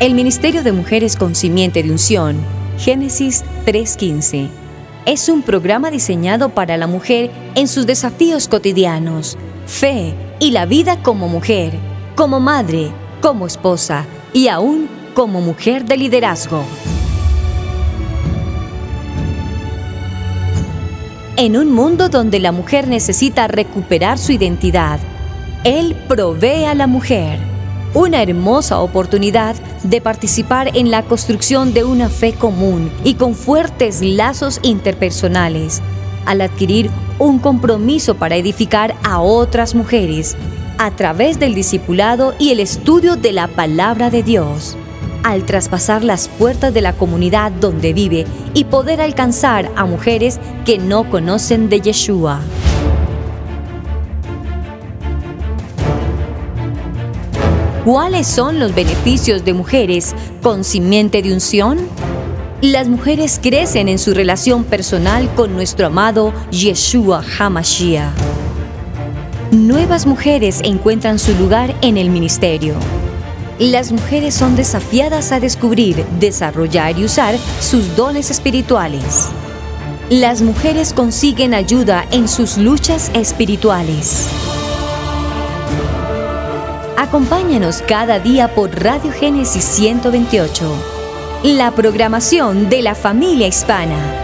El Ministerio de Mujeres con Simiente de Unción, Génesis 3.15, es un programa diseñado para la mujer en sus desafíos cotidianos, fe y la vida como mujer, como madre, como esposa y aún como mujer de liderazgo. En un mundo donde la mujer necesita recuperar su identidad, Él provee a la mujer una hermosa oportunidad de participar en la construcción de una fe común y con fuertes lazos interpersonales, al adquirir un compromiso para edificar a otras mujeres a través del discipulado y el estudio de la palabra de Dios, al traspasar las puertas de la comunidad donde vive y poder alcanzar a mujeres que no conocen de Yeshua. ¿Cuáles son los beneficios de mujeres con simiente de unción? Las mujeres crecen en su relación personal con nuestro amado Yeshua Hamashiach. Nuevas mujeres encuentran su lugar en el ministerio. Las mujeres son desafiadas a descubrir, desarrollar y usar sus dones espirituales. Las mujeres consiguen ayuda en sus luchas espirituales. Acompáñanos cada día por Radio Génesis 128, la programación de la familia hispana.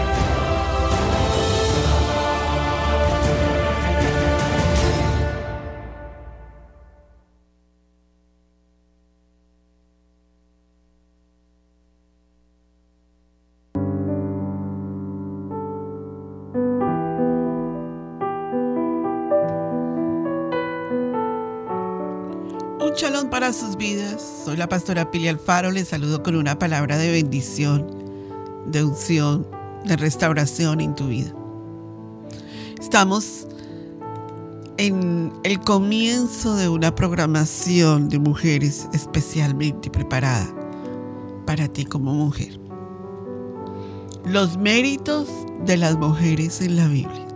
Para sus vidas. Soy la pastora Pili Alfaro. Les saludo con una palabra de bendición, de unción, de restauración en tu vida. Estamos en el comienzo de una programación de mujeres especialmente preparada para ti como mujer. Los méritos de las mujeres en la Biblia.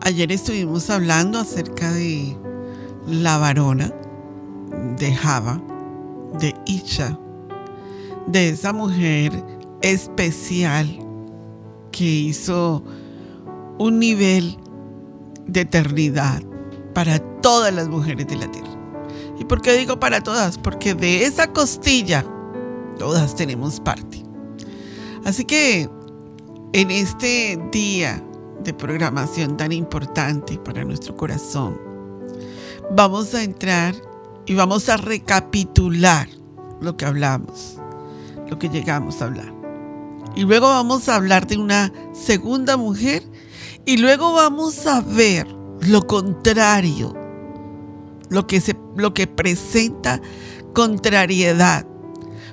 Ayer estuvimos hablando acerca de la varona de Java, de Isha, de esa mujer especial que hizo un nivel de eternidad para todas las mujeres de la tierra. ¿Y por qué digo para todas? Porque de esa costilla todas tenemos parte. Así que en este día de programación tan importante para nuestro corazón, vamos a entrar y vamos a recapitular lo que hablamos, lo que llegamos a hablar. Y luego vamos a hablar de una segunda mujer y luego vamos a ver lo contrario, lo que, se, lo que presenta contrariedad.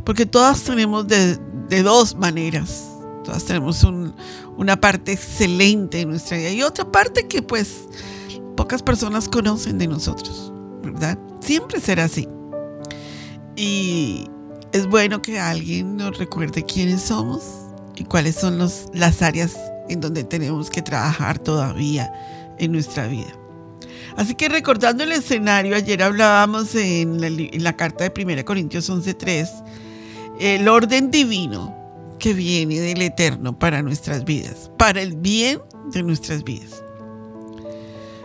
Porque todas tenemos de, de dos maneras. Todas tenemos un, una parte excelente en nuestra vida y otra parte que pues pocas personas conocen de nosotros, Siempre será así. Y es bueno que alguien nos recuerde quiénes somos y cuáles son los, las áreas en donde tenemos que trabajar todavía en nuestra vida. Así que recordando el escenario, ayer hablábamos en la, en la carta de 1 Corintios 11:3, el orden divino que viene del Eterno para nuestras vidas, para el bien de nuestras vidas.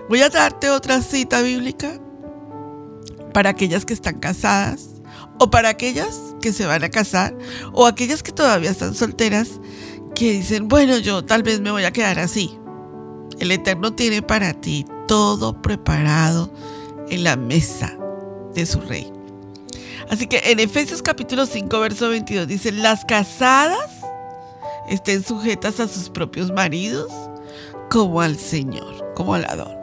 Voy a darte otra cita bíblica para aquellas que están casadas o para aquellas que se van a casar o aquellas que todavía están solteras que dicen, bueno, yo tal vez me voy a quedar así. El Eterno tiene para ti todo preparado en la mesa de su rey. Así que en Efesios capítulo 5, verso 22 dice, las casadas estén sujetas a sus propios maridos como al Señor, como al Adón.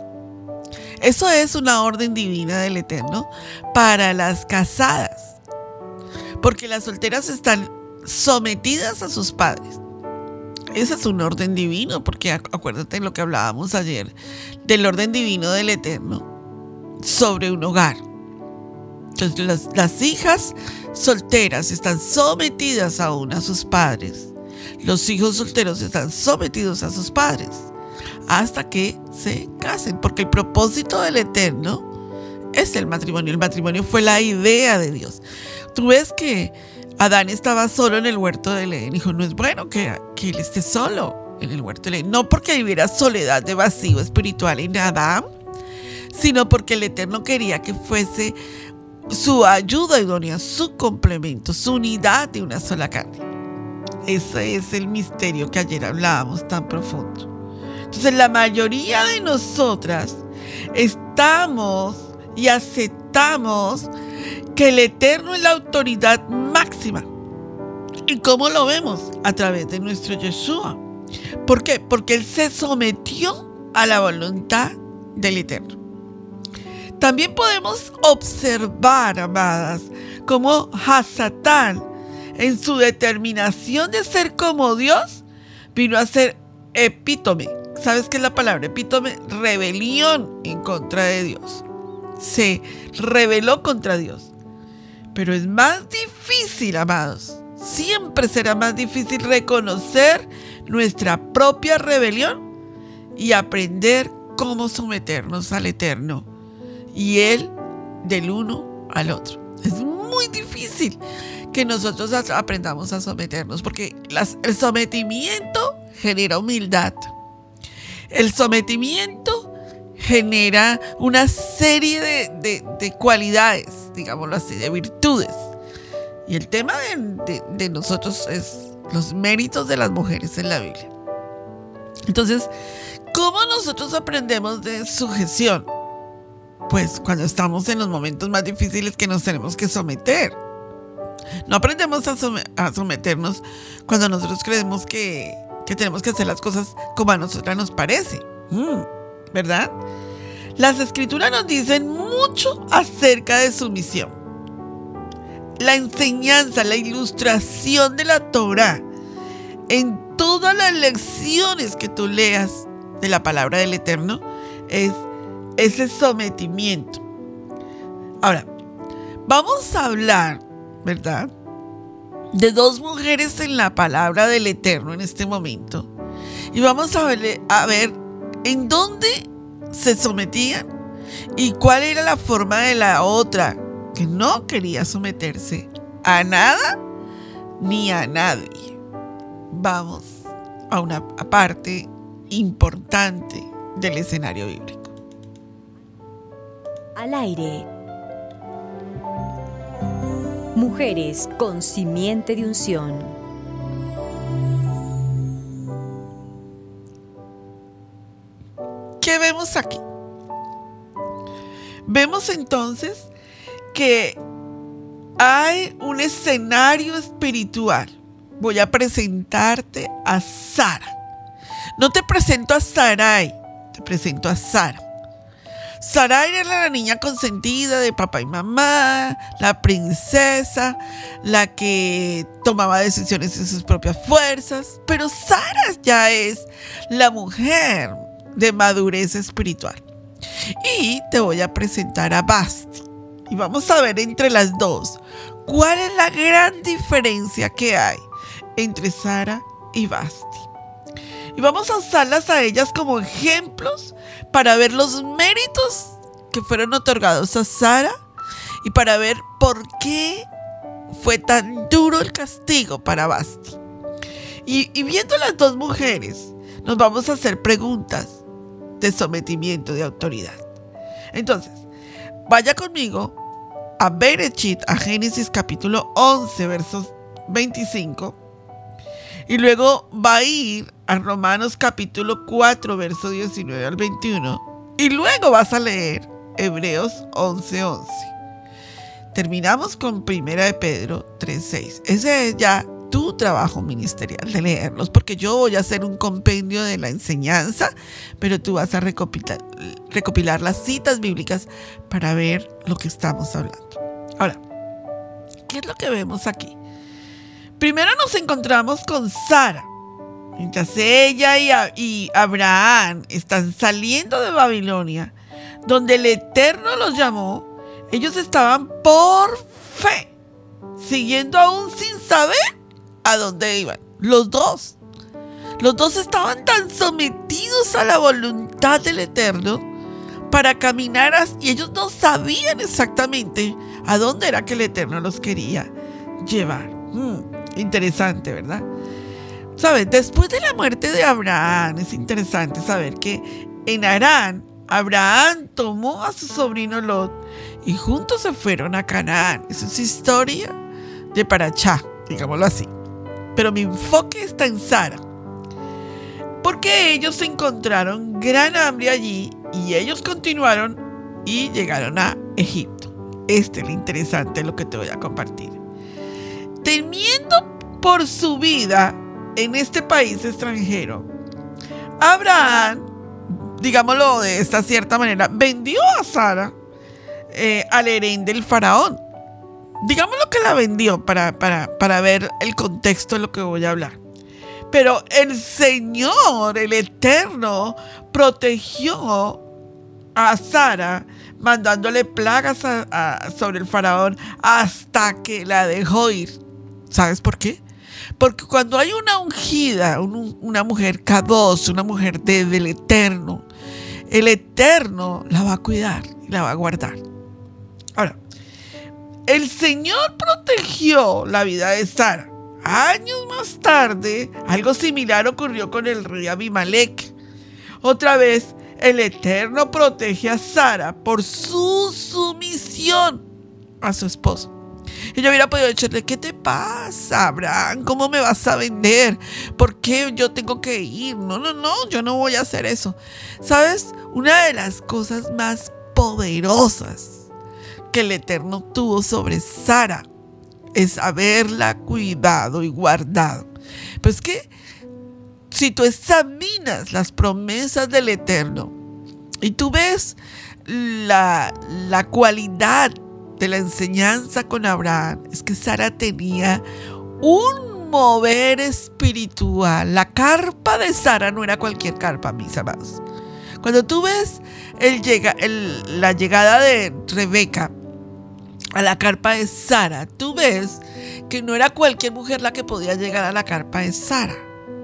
Eso es una orden divina del Eterno para las casadas, porque las solteras están sometidas a sus padres. Ese es un orden divino, porque acuérdate lo que hablábamos ayer, del orden divino del Eterno sobre un hogar. Entonces las, las hijas solteras están sometidas aún a sus padres. Los hijos solteros están sometidos a sus padres hasta que se casen, porque el propósito del Eterno es el matrimonio. El matrimonio fue la idea de Dios. Tú ves que Adán estaba solo en el huerto de Edén. Dijo, no es bueno que, él esté solo en el huerto de Edén. No porque hubiera soledad de vacío espiritual en Adán, sino porque el Eterno quería que fuese su ayuda idónea, su complemento, su unidad de una sola carne. Ese es el misterio que ayer hablábamos tan profundo. Entonces la mayoría de nosotras estamos y aceptamos que el Eterno es la autoridad máxima. ¿Y cómo lo vemos? A través de nuestro Yeshua. ¿Por qué? Porque Él se sometió a la voluntad del Eterno. También podemos observar, amadas, como Hasatán, en su determinación de ser como Dios, vino a ser epítome. ¿Sabes qué es la palabra epítome? Rebelión en contra de Dios. Se rebeló contra Dios. Pero es más difícil, amados. Siempre será más difícil reconocer nuestra propia rebelión y aprender cómo someternos al Eterno y Él del uno al otro. Es muy difícil que nosotros aprendamos a someternos porque el sometimiento genera humildad. El sometimiento genera una serie de, cualidades, digámoslo así, de virtudes. Y el tema de, nosotros es los méritos de las mujeres en la Biblia. Entonces, ¿cómo nosotros aprendemos de sujeción? Pues cuando estamos en los momentos más difíciles que nos tenemos que someter. No aprendemos a, someternos cuando nosotros creemos que, tenemos que hacer las cosas como a nosotras nos parece. Mm. ¿verdad? Las escrituras nos dicen mucho acerca de su misión. La enseñanza, la ilustración de la Torah en todas las lecciones que tú leas de la palabra del Eterno es ese sometimiento. Ahora, vamos a hablar, ¿verdad? De dos mujeres en la palabra del Eterno en este momento. Y vamos a ver, a ver en dónde se sometían y cuál era la forma de la otra que no quería someterse a nada ni a nadie. Vamos a una parte importante del escenario bíblico. Al aire. Mujeres con simiente de unción. ¿Qué vemos aquí? Vemos entonces que hay un escenario espiritual. Voy a presentarte a Sara. No te presento a Sarai, te presento a Sara. Sarai era la niña consentida de papá y mamá, la princesa, la que tomaba decisiones en sus propias fuerzas, pero Sara ya es la mujer de madurez espiritual. Y te voy a presentar a Basti. Y vamos a ver entre las dos cuál es la gran diferencia que hay entre Sara y Basti. Y vamos a usarlas a ellas como ejemplos para ver los méritos que fueron otorgados a Sara y para ver por qué fue tan duro el castigo para Basti. Y, viendo las dos mujeres, nos vamos a hacer preguntas de sometimiento, de autoridad. Entonces, vaya conmigo a Berechit, a Génesis capítulo 11, versos 25. Y luego va a ir a Romanos capítulo 4, verso 19 al 21. Y luego vas a leer Hebreos 11, 11. Terminamos con Primera de Pedro 3, 6. Ese es ya tu trabajo ministerial de leerlos, porque yo voy a hacer un compendio de la enseñanza, pero tú vas a recopilar, recopilar las citas bíblicas para ver lo que estamos hablando. Ahora, ¿qué es lo que vemos aquí? Primero nos encontramos con Sara. Mientras ella y, Abraham están saliendo de Babilonia, donde el Eterno los llamó, ellos estaban por fe, siguiendo aún sin saber a dónde iban. Los dos. Los dos estaban tan sometidos a la voluntad del Eterno para caminar y ellos no sabían exactamente a dónde era que el Eterno los quería llevar. Hmm, interesante, ¿verdad? ¿Sabes? Después de la muerte de Abraham, es interesante saber que en Arán, Abraham tomó a su sobrino Lot y juntos se fueron a Canaán. Esa es historia de Parachá, digámoslo así. Pero mi enfoque está en Sara. Porque ellos encontraron gran hambre allí y ellos continuaron y llegaron a Egipto. Este es lo interesante lo que te voy a compartir. Temiendo por su vida, en este país extranjero, Abraham, digámoslo de esta cierta manera, vendió a Sara eh, al herén del faraón. Digámoslo que la vendió para, para, para ver el contexto de lo que voy a hablar. Pero el Señor, el Eterno, protegió a Sara, mandándole plagas sobre el faraón hasta que la dejó ir. ¿Sabes por qué? Porque cuando hay una ungida, una mujer K2, una mujer del Eterno, el Eterno la va a cuidar y la va a guardar. Ahora, el Señor protegió la vida de Sara. Años más tarde, algo similar ocurrió con el rey Abimelech. Otra vez, el Eterno protege a Sara por su sumisión a su esposo. Yo hubiera podido decirle, ¿qué te pasa, Abraham? ¿Cómo me vas a vender? ¿Por qué yo tengo que ir? No, no, no, yo no voy a hacer eso. ¿Sabes? Una de las cosas más poderosas que el Eterno tuvo sobre Sara es haberla cuidado y guardado. Pues que si tú examinas las promesas del Eterno y tú ves la, la cualidad de la enseñanza con Abraham es que Sara tenía un mover espiritual. La carpa de Sara no era cualquier carpa, mis amados. Cuando tú ves llega, la llegada de Rebeca a la carpa de Sara, tú ves que no era cualquier mujer la que podía llegar a la carpa de Sara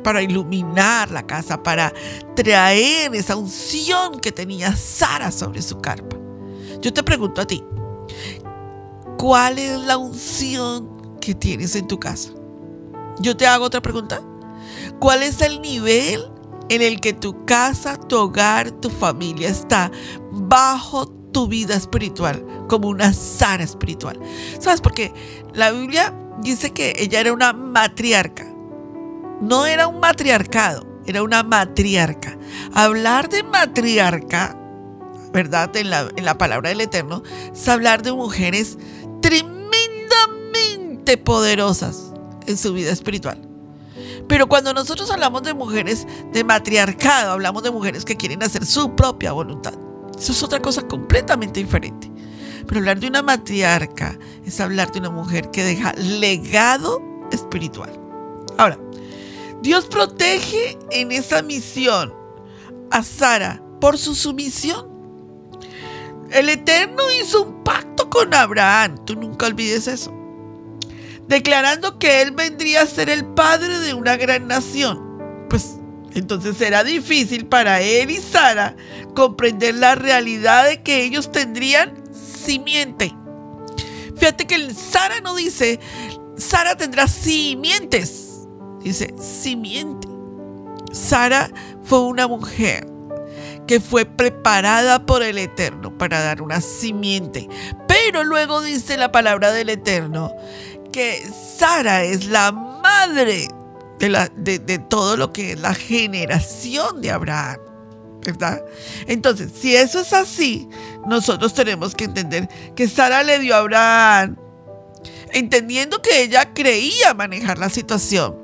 para iluminar la casa, para traer esa unción que tenía Sara sobre su carpa. Yo te pregunto a ti, ¿Cuál es la unción que tienes en tu casa? Yo te hago otra pregunta. ¿Cuál es el nivel en el que tu casa, tu hogar, tu familia está bajo tu vida espiritual, como una Sara espiritual? ¿Sabes? Porque la Biblia dice que ella era una matriarca. No era un matriarcado, era una matriarca. Hablar de matriarca, ¿verdad? En la, en la palabra del Eterno, es hablar de mujeres tremendamente poderosas en su vida espiritual. Pero cuando nosotros hablamos de mujeres de matriarcado, hablamos de mujeres que quieren hacer su propia voluntad. Eso es otra cosa completamente diferente. Pero hablar de una matriarca es hablar de una mujer que deja legado espiritual. Ahora, Dios protege en esa misión a Sara por su sumisión. El Eterno hizo un pacto con Abraham, tú nunca olvides eso, declarando que él vendría a ser el padre de una gran nación. Pues entonces será difícil para él y Sara comprender la realidad de que ellos tendrían simiente. Fíjate que Sara no dice, Sara tendrá simientes, dice simiente. Sara fue una mujer fue preparada por el Eterno para dar una simiente. Pero luego dice la palabra del Eterno que Sara es la madre de, la, de, todo lo que es la generación de Abraham. ¿verdad? Entonces, si eso es así, nosotros tenemos que entender que Sara le dio a Abraham entendiendo que ella creía manejar la situación,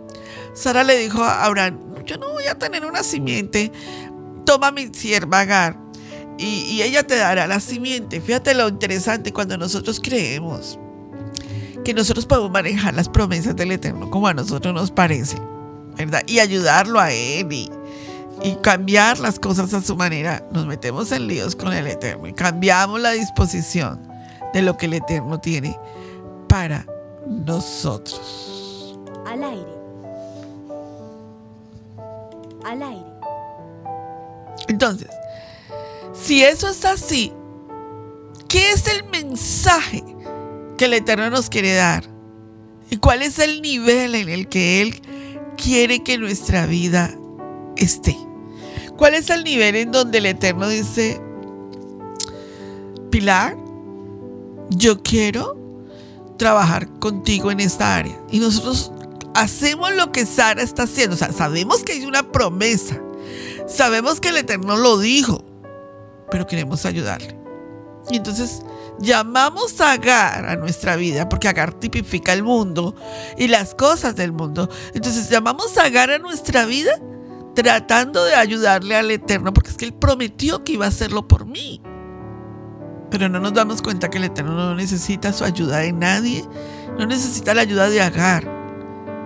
Sara le dijo a Abraham, yo no voy a tener una simiente, toma mi sierva y, y ella te dará la simiente. Fíjate lo interesante cuando nosotros creemos que nosotros podemos manejar las promesas del Eterno como a nosotros nos parece, ¿verdad? Y ayudarlo a Él y, y cambiar las cosas a su manera, nos metemos en líos con el Eterno y cambiamos la disposición de lo que el Eterno tiene para nosotros. Al aire. Al aire. Entonces, si eso es así, ¿qué es el mensaje que el Eterno nos quiere dar? ¿Y cuál es el nivel en el que Él quiere que nuestra vida esté? ¿Cuál es el nivel en donde el Eterno dice, Pilar, yo quiero trabajar contigo en esta área? Y nosotros hacemos lo que Sara está haciendo. O sea, sabemos que hay una promesa. Sabemos que el Eterno lo dijo, pero queremos ayudarle. Y entonces llamamos a Agar a nuestra vida, porque Agar tipifica el mundo y las cosas del mundo. Entonces llamamos a Agar a nuestra vida tratando de ayudarle al Eterno, porque es que Él prometió que iba a hacerlo por mí. Pero no nos damos cuenta que el Eterno no necesita su ayuda de nadie, no necesita la ayuda de Agar,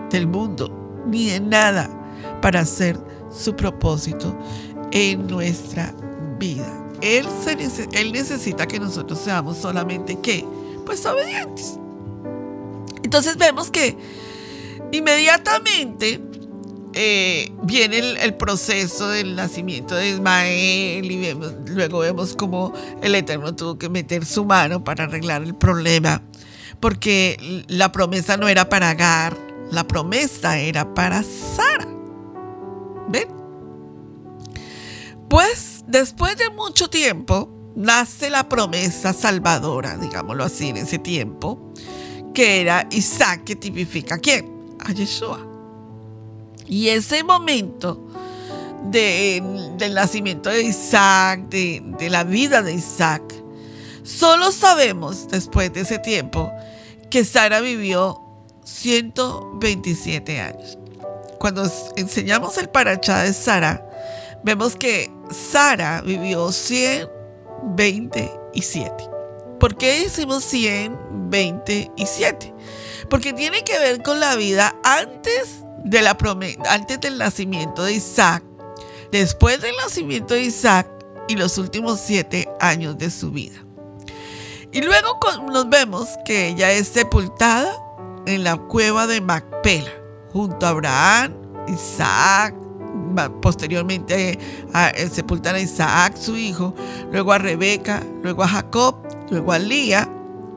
del mundo, ni de nada para hacer su propósito en nuestra vida. Él, se, él necesita que nosotros seamos solamente qué? Pues obedientes. Entonces vemos que inmediatamente eh, viene el, proceso del nacimiento de Ismael y luego vemos cómo el Eterno tuvo que meter su mano para arreglar el problema, porque la promesa no era para Agar, la promesa era para Sara. Pues después de mucho tiempo nace la promesa salvadora, digámoslo así, en ese tiempo, que era Isaac, que tipifica a quién? A Yeshua. Y ese momento de, del nacimiento de Isaac, de, de la vida de Isaac, solo sabemos después de ese tiempo que Sara vivió 127 años. Cuando enseñamos el parachá de Sara, vemos que Sara vivió 127. ¿Por qué decimos 127? Porque tiene que ver con la vida antes de la antes del nacimiento de Isaac, después del nacimiento de Isaac y los últimos siete años de su vida. Y luego nos vemos que ella es sepultada en la cueva de Macpela, junto a Abraham, Isaac, posteriormente a, a, sepultar a Isaac, su hijo, luego a Rebeca, luego a Jacob, luego a Lía,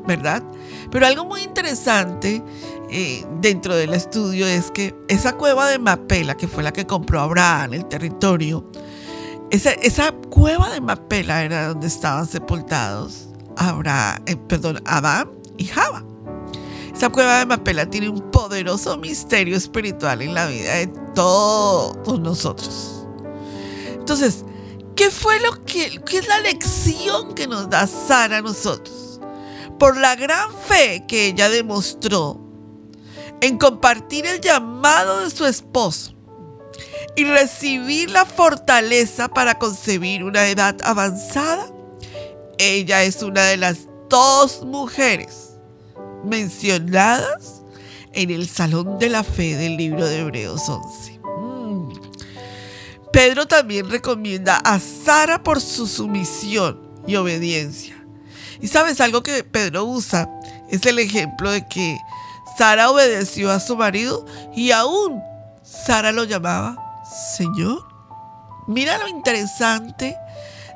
¿verdad? Pero algo muy interesante eh, dentro del estudio es que esa cueva de Mapela, que fue la que compró Abraham, el territorio, esa, cueva de Mapela era donde estaban sepultados Abraham, eh, perdón, y Java. Esa cueva de Mapela tiene un poderoso misterio espiritual en la vida de todos nosotros. Entonces, ¿qué fue lo que, qué es la lección que nos da Sara a nosotros? Por la gran fe que ella demostró en compartir el llamado de su esposo y recibir la fortaleza para concebir una edad avanzada, ella es una de las dos mujeres mencionadas en el Salón de la Fe del libro de Hebreos 11. Mm. Pedro también recomienda a Sara por su sumisión y obediencia. Y sabes algo que Pedro usa es el ejemplo de que Sara obedeció a su marido y aún Sara lo llamaba Señor. Mira lo interesante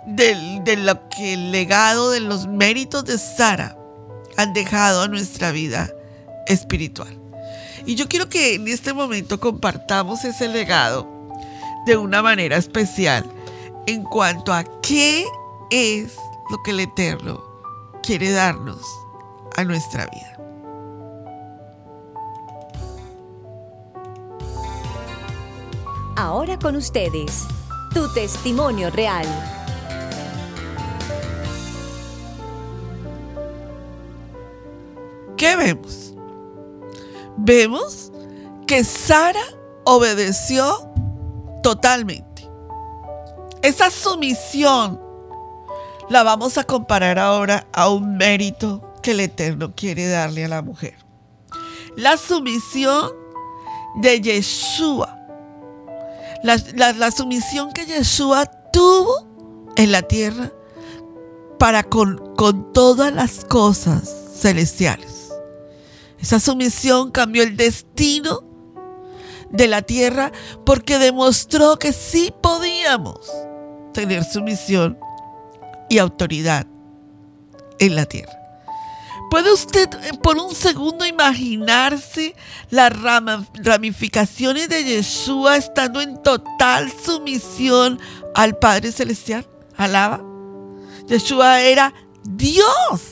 de lo que el legado de los méritos de Sara han dejado nuestra vida espiritual. Y yo quiero que en este momento compartamos ese legado de una manera especial en cuanto a qué es lo que el Eterno quiere darnos a nuestra vida. Ahora con ustedes, tu testimonio real. ¿Qué vemos? vemos que Sara obedeció totalmente. Esa sumisión la vamos a comparar ahora a un mérito que el Eterno quiere darle a la mujer. La sumisión de Yeshua. La, sumisión que Yeshua tuvo en la tierra para con, con todas las cosas celestiales. Esa sumisión cambió el destino de la tierra porque demostró que sí podíamos tener sumisión y autoridad en la tierra. ¿Puede usted eh, por un segundo imaginarse las ramificaciones de Yeshua estando en total sumisión al Padre Celestial? Alaba. Yeshua era Dios.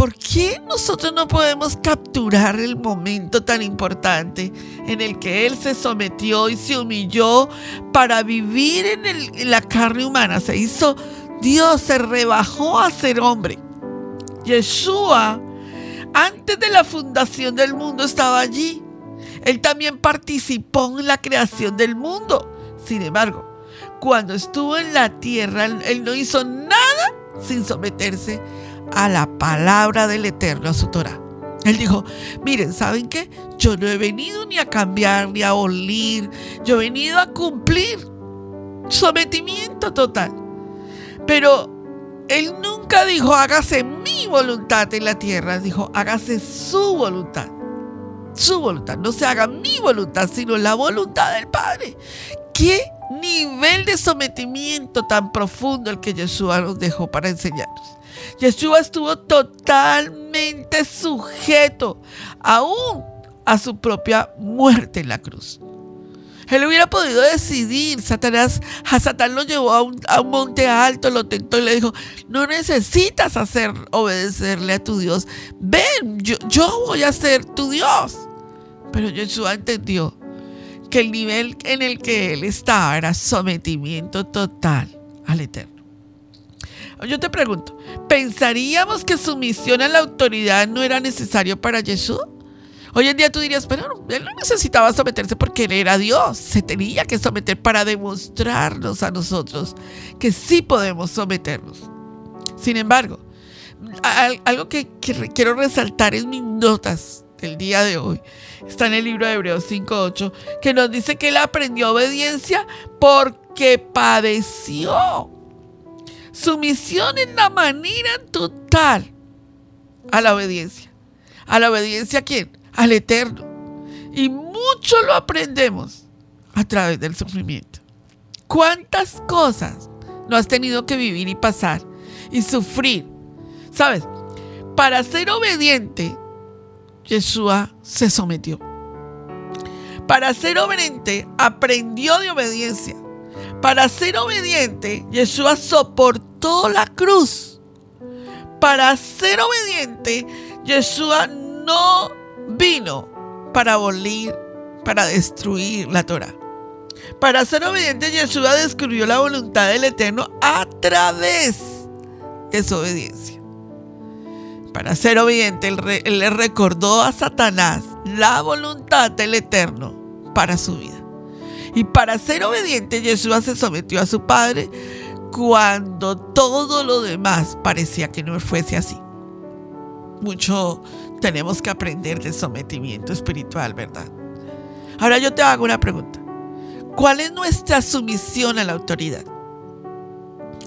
¿Por qué nosotros no podemos capturar el momento tan importante en el que Él se sometió y se humilló para vivir en, la carne humana? Se hizo Dios, se rebajó a ser hombre Yeshua, antes de la fundación del mundo, estaba allí. Él también participó en la creación del mundo. Sin embargo, cuando estuvo en la tierra, él no hizo nada sin someterse a la palabra del Eterno, a su Torah. Él dijo, miren, ¿saben qué? Yo no he venido ni a cambiar, ni a abolir. Yo he venido a cumplir. Sometimiento total. Pero él nunca dijo, hágase mi voluntad en la tierra. Dijo, hágase su voluntad. Su voluntad. No se haga mi voluntad, sino la voluntad del Padre. ¿Qué nivel de sometimiento tan profundo el que Yeshua nos dejó para enseñarnos? Yeshua estuvo totalmente sujeto aún a su propia muerte en la cruz. Él hubiera podido decidir. Satanás, a Satán lo llevó a un, monte alto, lo tentó y le dijo, no necesitas hacer obedecerle a tu Dios. Ven, yo, yo voy a ser tu Dios. Pero Yeshua entendió que el nivel en el que él estaba era sometimiento total al Eterno. Yo te pregunto, ¿pensaríamos que su misión a la autoridad no era necesario para Jesús? Hoy en día tú dirías, pero él no necesitaba someterse porque él era Dios. Se tenía que someter para demostrarnos a nosotros que sí podemos someternos. Sin embargo, algo que, quiero resaltar en mis notas del día de hoy está en el libro de Hebreos 5.8, que nos dice que él aprendió obediencia porque padeció. Su misión es la manera total a la obediencia. ¿A la obediencia a quién? al Eterno. Y mucho lo aprendemos a través del sufrimiento. ¿Cuántas cosas no has tenido que vivir y pasar y sufrir? ¿Sabes? Para ser obediente, Yeshua se sometió. Para ser obediente, aprendió de obediencia. Para ser obediente, Yeshua soportó la cruz. Para ser obediente, Yeshua no vino para abolir, para destruir la Torah. Para ser obediente, Yeshua descubrió la voluntad del Eterno a través de su obediencia. Para ser obediente, él, le recordó a Satanás la voluntad del Eterno para su vida. Y para ser obediente, Yeshua se sometió a su Padre cuando todo lo demás parecía que no fuese así. Mucho tenemos que aprender de sometimiento espiritual, ¿verdad? Ahora yo te hago una pregunta. ¿Cuál es nuestra sumisión a la autoridad?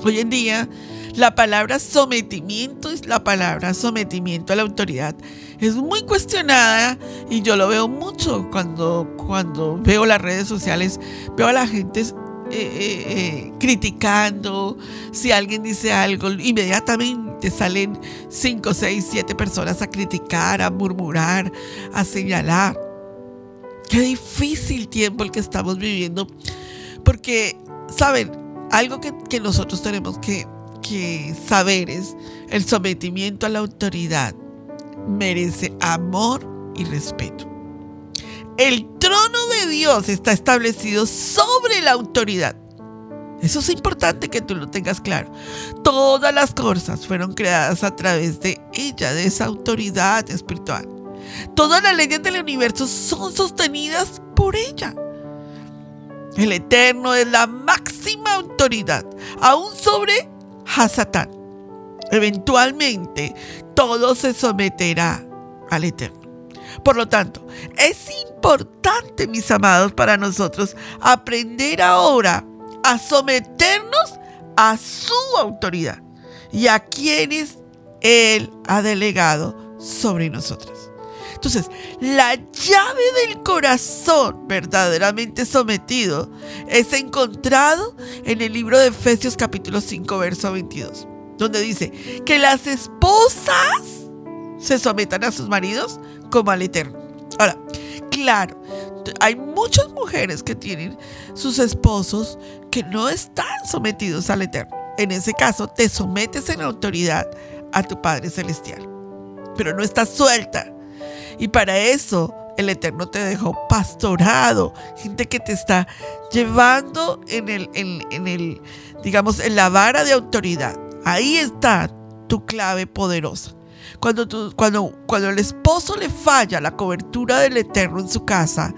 Hoy en día, la palabra sometimiento es la palabra sometimiento a la autoridad. Es muy cuestionada y yo lo veo mucho cuando, cuando veo las redes sociales. Veo a la gente eh, eh, eh, criticando, si alguien dice algo, inmediatamente salen 5, 6, 7 personas a criticar, a murmurar, a señalar. Qué difícil tiempo el que estamos viviendo, porque, ¿saben? Algo que, nosotros tenemos que, que saber es el sometimiento a la autoridad merece amor y respeto. El trono de Dios está establecido sobre la autoridad. Eso es importante que tú lo tengas claro. Todas las cosas fueron creadas a través de ella, de esa autoridad espiritual. Todas las leyes del universo son sostenidas por ella. El Eterno es la máxima autoridad, aún sobre Hasatán. Eventualmente, todo se someterá al Eterno. Por lo tanto, es importante, mis amados, para nosotros aprender ahora a someternos a su autoridad y a quienes Él ha delegado sobre nosotros. Entonces, la llave del corazón verdaderamente sometido es encontrado en el libro de Efesios capítulo 5, verso 22, donde dice que las esposas se sometan a sus maridos como al Eterno. Ahora, claro, hay muchas mujeres que tienen sus esposos que no están sometidos al Eterno. En ese caso, te sometes en autoridad a tu Padre Celestial, pero no estás suelta. Y para eso el Eterno te dejó pastorado, gente que te está llevando en el, en, el, digamos, en la vara de autoridad. Ahí está tu clave poderosa. Cuando, cuando, cuando el esposo le falla la cobertura del Eterno en su casa,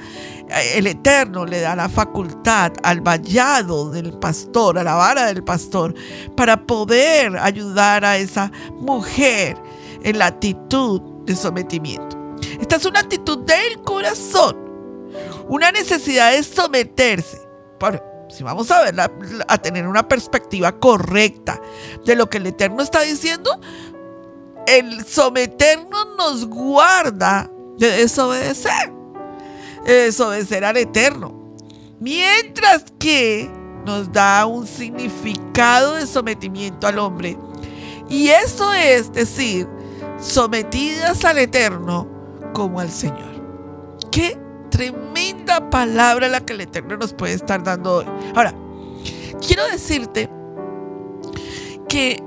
eh, el Eterno le da la facultad al vallado del pastor, a la vara del pastor, para poder ayudar a esa mujer en la actitud de sometimiento. Esta es una actitud del corazón, una necesidad de someterse. si vamos a ver, a tener una perspectiva correcta de lo que el Eterno está diciendo, el someternos nos guarda de desobedecer, de desobedecer al Eterno. Mientras que nos da un significado de sometimiento al hombre. Y eso es decir, sometidas al Eterno como al Señor. Qué tremenda palabra la que el Eterno nos puede estar dando hoy. Ahora, quiero decirte que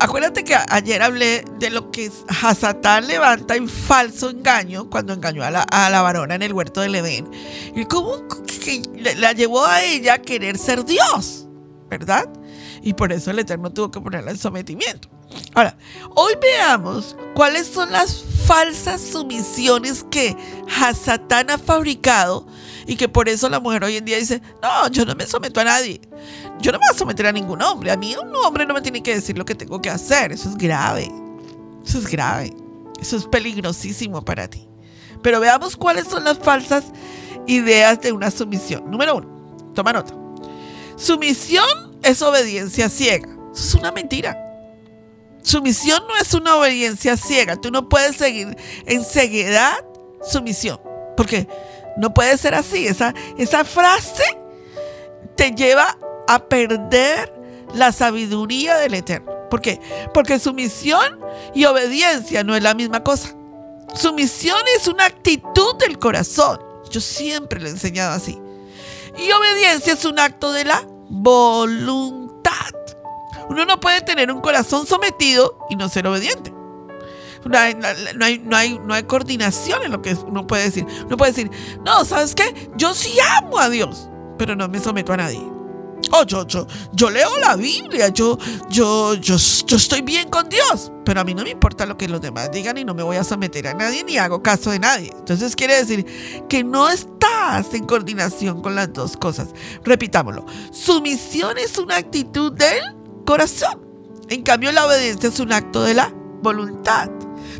Acuérdate que ayer hablé de lo que Hasatán levanta en falso engaño cuando engañó a la, varona en el huerto del Edén. Y cómo que la llevó a ella a querer ser Dios, ¿verdad? Y por eso el Eterno tuvo que ponerla en sometimiento. Ahora, hoy veamos cuáles son las falsas sumisiones que Hasatán ha fabricado y que por eso la mujer hoy en día dice, no, yo no me someto a nadie. Yo no me voy a someter a ningún hombre. A mí un hombre no me tiene que decir lo que tengo que hacer. Eso es grave. Eso es grave. Eso es peligrosísimo para ti. Pero veamos cuáles son las falsas ideas de una sumisión. Número uno, toma nota. Sumisión es obediencia ciega. Eso es una mentira. Sumisión no es una obediencia ciega. Tú no puedes seguir en ceguedad sumisión. Porque no puede ser así. Esa, esa frase te lleva a perder la sabiduría del Eterno. ¿Por qué? Porque sumisión y obediencia no es la misma cosa. Sumisión es una actitud del corazón. Yo siempre le he enseñado así. Y obediencia es un acto de la voluntad. Uno no puede tener un corazón sometido y no ser obediente. No hay, no, hay, no hay, coordinación en lo que uno puede decir. Uno puede decir, no, ¿sabes qué? Yo sí amo a Dios, pero no me someto a nadie. Oh, yo, yo, leo la Biblia, yo, yo, yo, yo estoy bien con Dios, pero a mí no me importa lo que los demás digan y no me voy a someter a nadie ni hago caso de nadie. Entonces quiere decir que no estás en coordinación con las dos cosas. Repitámoslo. Sumisión es una actitud del corazón. En cambio, la obediencia es un acto de la voluntad.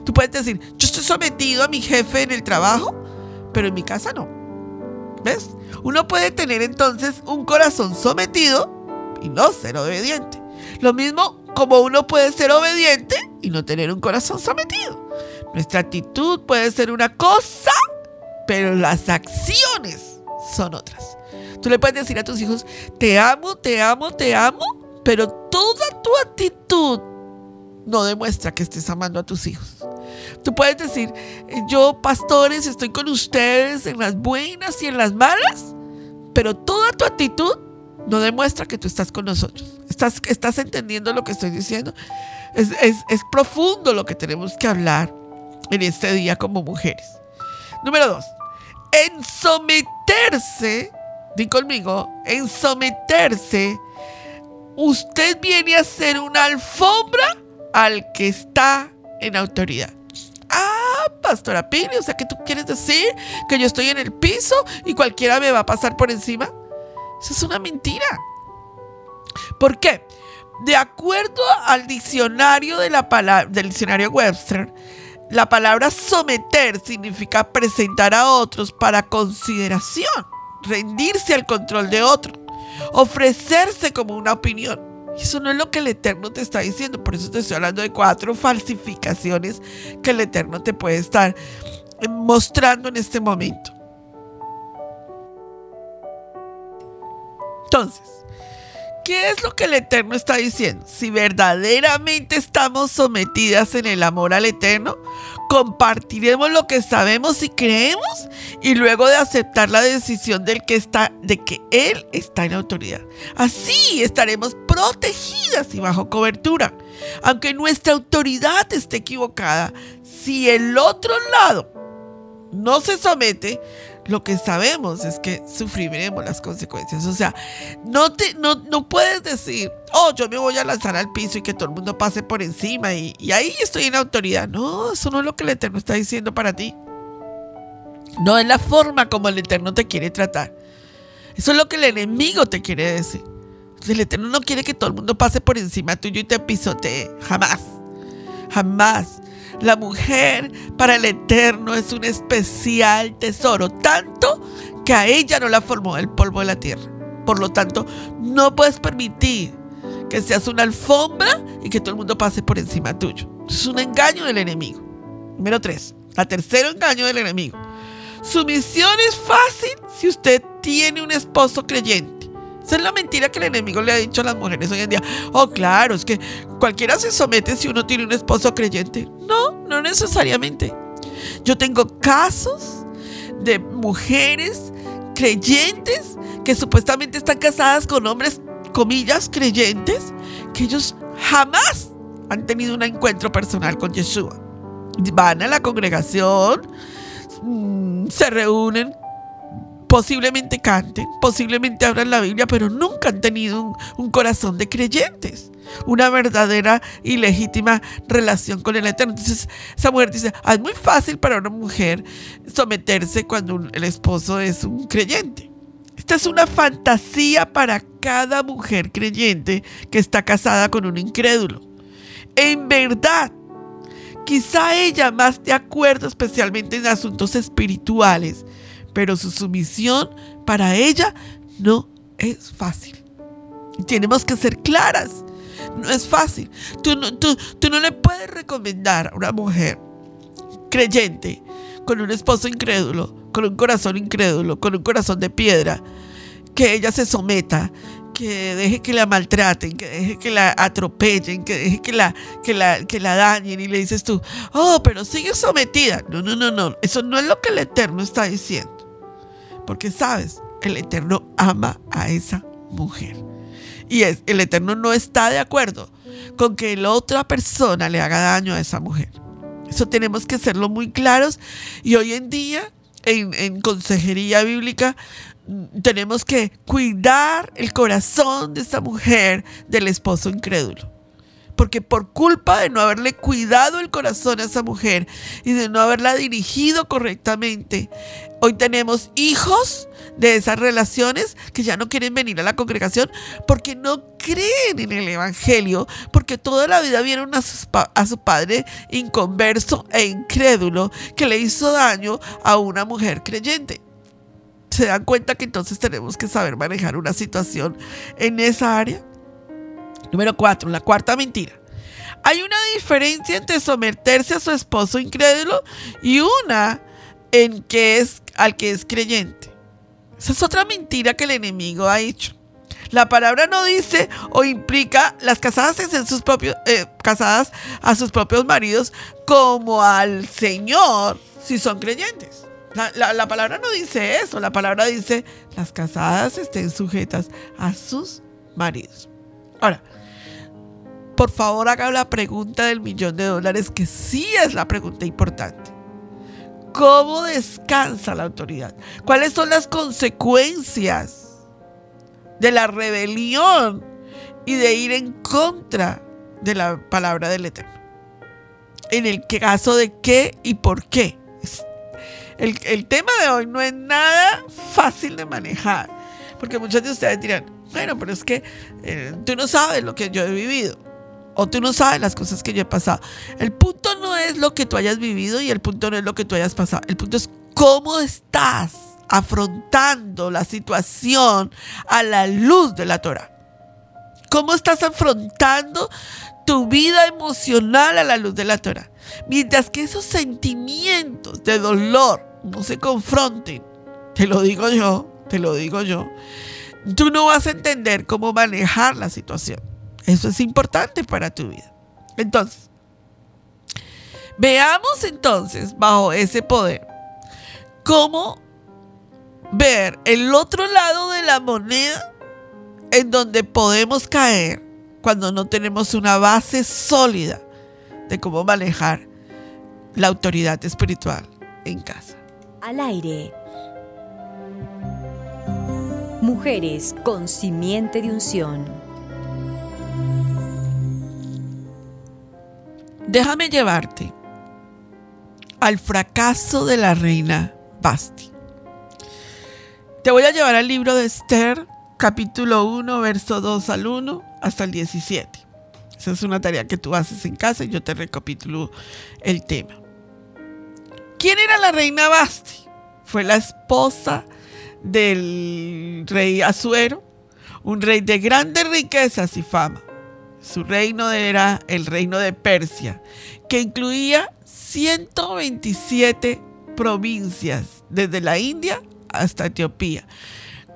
Tú puedes decir, yo estoy sometido a mi jefe en el trabajo, pero en mi casa no. ¿Ves? Uno puede tener entonces un corazón sometido y no ser obediente. Lo mismo como uno puede ser obediente y no tener un corazón sometido. Nuestra actitud puede ser una cosa, pero las acciones son otras. Tú le puedes decir a tus hijos, te amo, te amo, te amo, pero toda tu actitud no demuestra que estés amando a tus hijos. Tú puedes decir, yo pastores estoy con ustedes en las buenas y en las malas, pero toda tu actitud no demuestra que tú estás con nosotros. ¿Estás, estás entendiendo lo que estoy diciendo? Es, es profundo lo que tenemos que hablar en este día como mujeres. Número dos, en someterse, di conmigo, en someterse, usted viene a ser una alfombra al que está en autoridad. Ah, pastora Pili? O sea, que tú quieres decir que yo estoy en el piso y cualquiera me va a pasar por encima. Eso es una mentira. ¿Por qué? De acuerdo al diccionario de la palabra, del diccionario Webster, la palabra someter significa presentar a otros para consideración, rendirse al control de otro, ofrecerse como una opinión. Eso no es lo que el Eterno te está diciendo. Por eso te estoy hablando de cuatro falsificaciones que el Eterno te puede estar mostrando en este momento. Entonces, ¿Qué es lo que el Eterno está diciendo? Si verdaderamente estamos sometidas en el amor al Eterno, compartiremos lo que sabemos y creemos y luego de aceptar la decisión del que está de que él está en autoridad. Así estaremos protegidas y bajo cobertura. Aunque nuestra autoridad esté equivocada, si el otro lado no se somete, lo que sabemos es que sufriremos las consecuencias. O sea, no, te, no, no puedes decir, oh, yo me voy a lanzar al piso y que todo el mundo pase por encima y, y ahí estoy en autoridad. No, eso no es lo que el Eterno está diciendo para ti. No es la forma como el Eterno te quiere tratar. Eso es lo que el enemigo te quiere decir. El Eterno no quiere que todo el mundo pase por encima tuyo y te pisotee. Jamás. Jamás. La mujer para el Eterno es un especial tesoro, tanto que a ella no la formó el polvo de la tierra. Por lo tanto, no puedes permitir que seas una alfombra y que todo el mundo pase por encima tuyo. Es un engaño del enemigo. Número 3. La tercero engaño del enemigo. Su misión es fácil si usted tiene un esposo creyente. Esa es la mentira que el enemigo le ha dicho a las mujeres hoy en día. Oh, claro, es que cualquiera se somete si uno tiene un esposo creyente. No, no necesariamente. Yo tengo casos de mujeres creyentes que supuestamente están casadas con hombres, comillas, creyentes, que ellos jamás han tenido un encuentro personal con Yeshua. Van a la congregación, mm, se reúnen posiblemente canten, posiblemente abran la Biblia, pero nunca han tenido un, corazón de creyentes, una verdadera y legítima relación con el Eterno. Entonces, esa mujer dice, ah, es muy fácil para una mujer someterse cuando el esposo es un creyente. Esta es una fantasía para cada mujer creyente que está casada con un incrédulo. En verdad, quizá ella más de acuerdo especialmente en asuntos espirituales, pero su sumisión para ella no es fácil. Tenemos que ser claras. No es fácil. Tú no, tú, no le puedes recomendar a una mujer creyente con un esposo incrédulo, con un corazón incrédulo, con un corazón de piedra, que ella se someta, que deje que la maltraten, que deje que la atropellen, que deje que la, que la, que la dañen y le dices tú, oh, pero sigue sometida. No, no, no, no. Eso no es lo que el Eterno está diciendo. Porque sabes, el Eterno ama a esa mujer. Y es, el Eterno no está de acuerdo con que la otra persona le haga daño a esa mujer. Eso tenemos que serlo muy claros. Y hoy en día, en, en consejería bíblica, tenemos que cuidar el corazón de esa mujer del esposo incrédulo porque por culpa de no haberle cuidado el corazón a esa mujer y de no haberla dirigido correctamente, hoy tenemos hijos de esas relaciones que ya no quieren venir a la congregación porque no creen en el Evangelio, porque toda la vida vieron a su, padre inconverso e incrédulo que le hizo daño a una mujer creyente se dan cuenta que entonces tenemos que saber manejar una situación en esa área. Número cuatro, la cuarta mentira. Hay una diferencia entre someterse a su esposo incrédulo y una en que es al que es creyente. Esa es otra mentira que el enemigo ha hecho. La palabra no dice o implica las casadas en sus propios, eh, casadas a sus propios maridos como al Señor si son creyentes. La, la, palabra no dice eso. La palabra dice las casadas estén sujetas a sus maridos. Ahora, por favor haga la pregunta del millón de dólares, que sí es la pregunta importante. ¿Cómo descansa la autoridad? ¿Cuáles son las consecuencias de la rebelión y de ir en contra de la palabra del Eterno? en el caso de qué y por qué. El, tema de hoy no es nada fácil de manejar, porque muchos de ustedes dirán, bueno, pero es que eh, tú no sabes lo que yo he vivido. O tú no sabes las cosas que yo he pasado. El punto no es lo que tú hayas vivido y el punto no es lo que tú hayas pasado. El punto es cómo estás afrontando la situación a la luz de la Torah. ¿Cómo estás afrontando tu vida emocional a la luz de la Torah? Mientras que esos sentimientos de dolor no se confronten, te lo digo yo, te lo digo yo, tú no vas a entender cómo manejar la situación. Eso es importante para tu vida. Entonces, veamos entonces bajo ese poder cómo ver el otro lado de la moneda en donde podemos caer cuando no tenemos una base sólida de cómo manejar la autoridad espiritual en casa. Al aire. Mujeres con simiente de unción. Déjame llevarte al fracaso de la reina Basti. Te voy a llevar al libro de Esther, capítulo 1, verso 2 al 1 hasta el 17. Esa es una tarea que tú haces en casa y yo te recapitulo el tema. ¿Quién era la reina Basti? Fue la esposa del rey Azuero, un rey de grandes riquezas y fama. Su reino era el reino de Persia, que incluía 127 provincias, desde la India hasta Etiopía.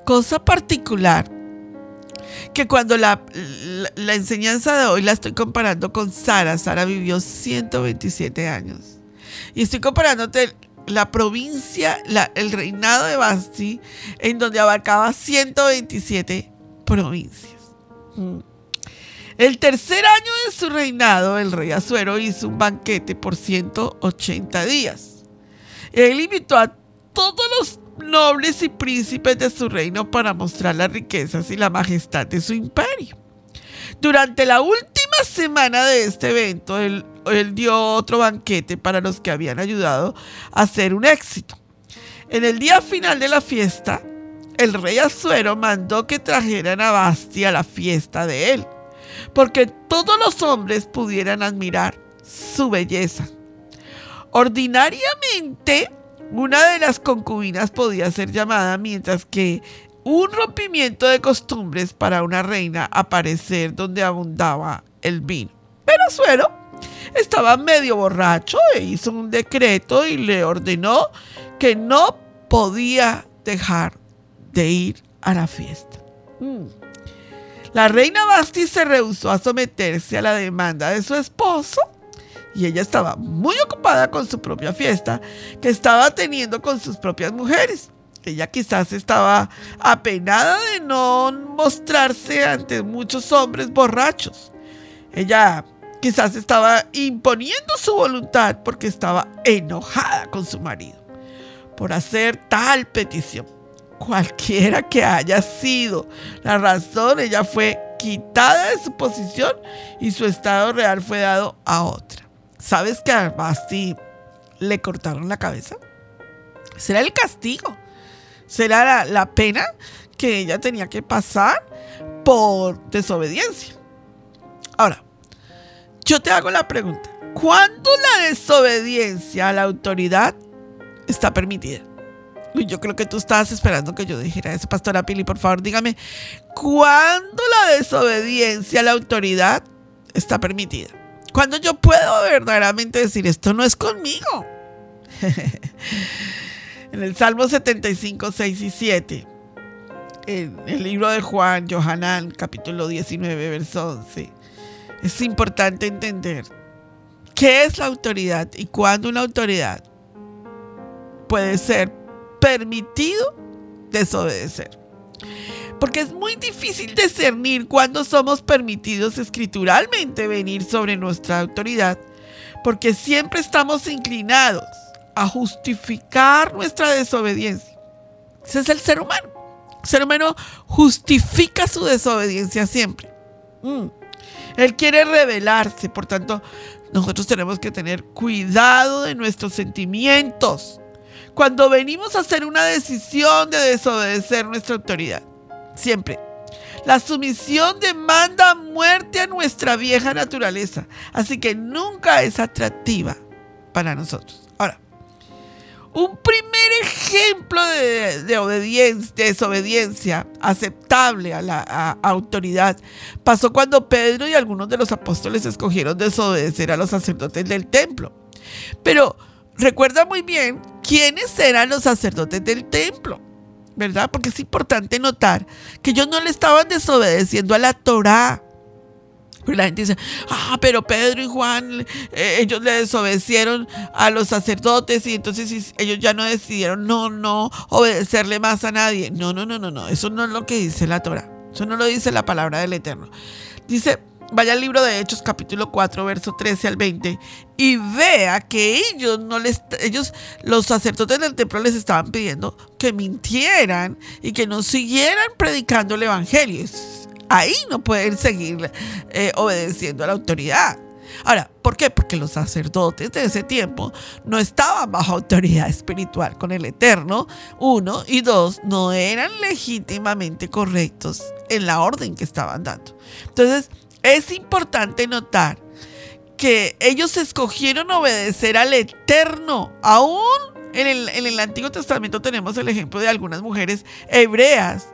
Cosa particular, que cuando la, la, enseñanza de hoy la estoy comparando con Sara, Sara vivió 127 años. Y estoy comparándote la provincia, el reinado de Basti, en donde abarcaba 127 provincias. Mm. El tercer año de su reinado, el rey Azuero hizo un banquete por 180 días. Él invitó a todos los nobles y príncipes de su reino para mostrar las riquezas y la majestad de su imperio. Durante la última semana de este evento, él, dio otro banquete para los que habían ayudado a hacer un éxito. En el día final de la fiesta, el rey Azuero mandó que trajeran a Basti a la fiesta de él porque todos los hombres pudieran admirar su belleza. Ordinariamente, una de las concubinas podía ser llamada, mientras que un rompimiento de costumbres para una reina aparecer donde abundaba el vino. Pero Suero estaba medio borracho e hizo un decreto y le ordenó que no podía dejar de ir a la fiesta. Mm. La reina Basti se rehusó a someterse a la demanda de su esposo y ella estaba muy ocupada con su propia fiesta que estaba teniendo con sus propias mujeres. Ella quizás estaba apenada de no mostrarse ante muchos hombres borrachos. Ella quizás estaba imponiendo su voluntad porque estaba enojada con su marido por hacer tal petición cualquiera que haya sido la razón, ella fue quitada de su posición y su estado real fue dado a otra. ¿Sabes que a Basti le cortaron la cabeza? Será el castigo, será la, la pena que ella tenía que pasar por desobediencia. Ahora, yo te hago la pregunta, ¿cuándo la desobediencia a la autoridad está permitida? Yo creo que tú estabas esperando que yo dijera eso, Pastora Pili, por favor, dígame, ¿cuándo la desobediencia a la autoridad está permitida? ¿Cuándo yo puedo verdaderamente decir esto no es conmigo? en el Salmo 75, 6 y 7, en el libro de Juan, Johanán, capítulo 19, verso 11, es importante entender qué es la autoridad y cuándo una autoridad puede ser permitido desobedecer. Porque es muy difícil discernir cuándo somos permitidos escrituralmente venir sobre nuestra autoridad, porque siempre estamos inclinados a justificar nuestra desobediencia. Ese es el ser humano. El ser humano justifica su desobediencia siempre. Mm. Él quiere rebelarse, por tanto, nosotros tenemos que tener cuidado de nuestros sentimientos cuando venimos a hacer una decisión de desobedecer nuestra autoridad. Siempre. La sumisión demanda muerte a nuestra vieja naturaleza, así que nunca es atractiva para nosotros. Ahora, un primer ejemplo de, obediencia, desobediencia aceptable a la autoridad pasó cuando Pedro y algunos de los apóstoles escogieron desobedecer a los sacerdotes del templo. Pero recuerda muy bien quiénes eran los sacerdotes del templo. ¿verdad? Porque es importante notar que ellos no le estaban desobedeciendo a la Torá. la gente dice, ah, pero Pedro y Juan, eh, ellos le desobedecieron a los sacerdotes y entonces ellos ya no decidieron no, no obedecerle más a nadie. No, no, no, no, no, eso no es lo que dice la Torah. Eso no lo dice la palabra del Eterno. Dice, vaya al libro de Hechos capítulo 4, verso 13 al 20 y vea que ellos no les ellos los sacerdotes del templo les estaban pidiendo que mintieran y que no siguieran predicando el evangelio. Ahí no pueden seguir eh, obedeciendo a la autoridad. Ahora, ¿por qué? Porque los sacerdotes de ese tiempo no estaban bajo autoridad espiritual con el Eterno, uno, y dos, no eran legítimamente correctos en la orden que estaban dando. Entonces, es importante notar que ellos escogieron obedecer al Eterno. Aún en el, Antiguo Testamento tenemos el ejemplo de algunas mujeres hebreas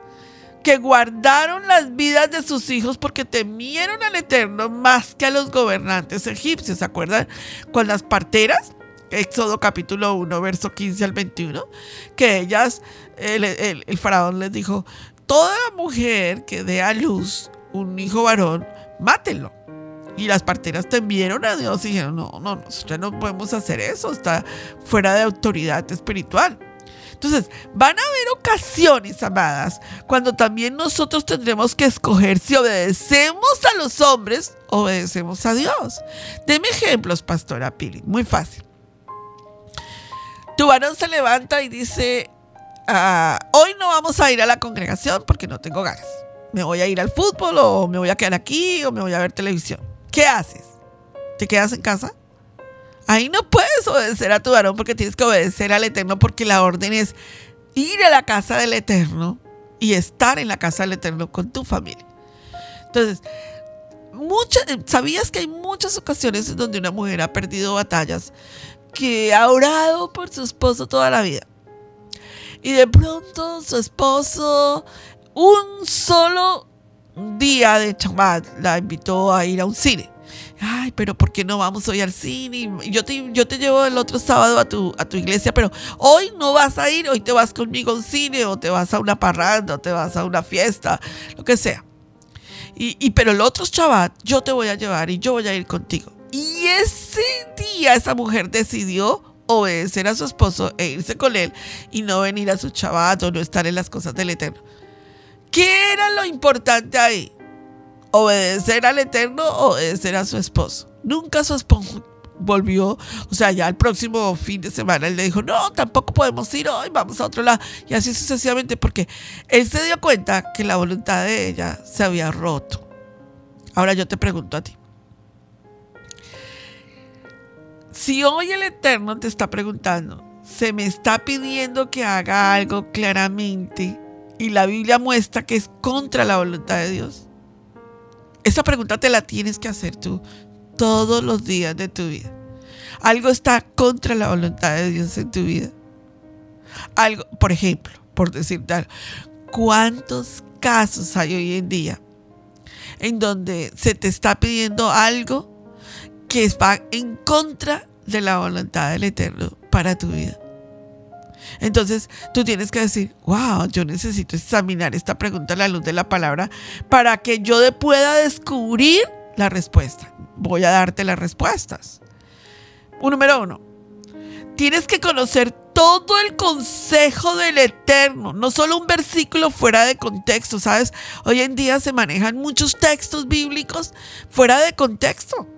que guardaron las vidas de sus hijos porque temieron al Eterno más que a los gobernantes egipcios. ¿Se acuerdan? Con las parteras, Éxodo capítulo 1, verso 15 al 21, que ellas, el, el faraón les dijo, toda mujer que dé a luz un hijo varón, mátenlo. Y las parteras temieron a Dios y dijeron, no, no, nosotros no podemos hacer eso, está fuera de autoridad espiritual. Entonces, van a haber ocasiones, amadas, cuando también nosotros tendremos que escoger si obedecemos a los hombres, obedecemos a Dios. Deme ejemplos, pastora Pili, muy fácil. Tu varón se levanta y dice, ah, hoy no vamos a ir a la congregación porque no tengo ganas me voy a ir al fútbol o me voy a quedar aquí o me voy a ver televisión. ¿Qué haces? ¿Te quedas en casa? Ahí no puedes obedecer a tu varón porque tienes que obedecer al Eterno porque la orden es ir a la casa del Eterno y estar en la casa del Eterno con tu familia. Entonces, muchas, ¿sabías que hay muchas ocasiones en donde una mujer ha perdido batallas que ha orado por su esposo toda la vida? Y de pronto su esposo un solo día de chamad la invitó a ir a un cine. Ay, pero ¿por qué no vamos hoy al cine? Yo te, yo te llevo el otro sábado a tu, a tu iglesia, pero hoy no vas a ir, hoy te vas conmigo a un cine o te vas a una parranda o te vas a una fiesta, lo que sea. Y, y pero el otro chaval, yo te voy a llevar y yo voy a ir contigo. Y ese día esa mujer decidió obedecer a su esposo e irse con él y no venir a su chaval o no estar en las cosas del Eterno. ¿Qué era lo importante ahí? ¿Obedecer al Eterno o obedecer a su esposo? Nunca su esposo volvió, o sea, ya el próximo fin de semana él le dijo, no, tampoco podemos ir hoy, vamos a otro lado. Y así sucesivamente, porque él se dio cuenta que la voluntad de ella se había roto. Ahora yo te pregunto a ti. Si hoy el Eterno te está preguntando, se me está pidiendo que haga algo claramente, y la Biblia muestra que es contra la voluntad de Dios? Esa pregunta te la tienes que hacer tú todos los días de tu vida. Algo está contra la voluntad de Dios en tu vida. Algo, por ejemplo, por decir tal, ¿cuántos casos hay hoy en día en donde se te está pidiendo algo que va en contra de la voluntad del Eterno para tu vida? Entonces tú tienes que decir, wow, yo necesito examinar esta pregunta a la luz de la palabra para que yo pueda descubrir la respuesta. Voy a darte las respuestas. Número uno, tienes que conocer todo el consejo del Eterno, no solo un versículo fuera de contexto, ¿sabes? Hoy en día se manejan muchos textos bíblicos fuera de contexto.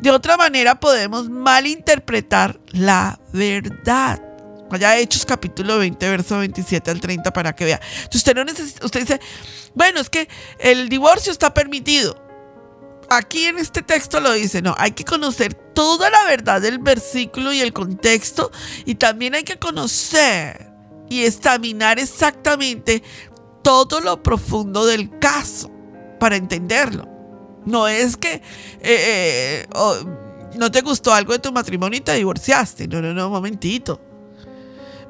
De otra manera podemos malinterpretar la verdad. Vaya Hechos capítulo 20, verso 27 al 30 para que vea. usted no necesita, usted dice, bueno, es que el divorcio está permitido. Aquí en este texto lo dice, no, hay que conocer toda la verdad del versículo y el contexto y también hay que conocer y examinar exactamente todo lo profundo del caso para entenderlo. No es que eh, eh, no te gustó algo de tu matrimonio y te divorciaste. No, no, no, momentito.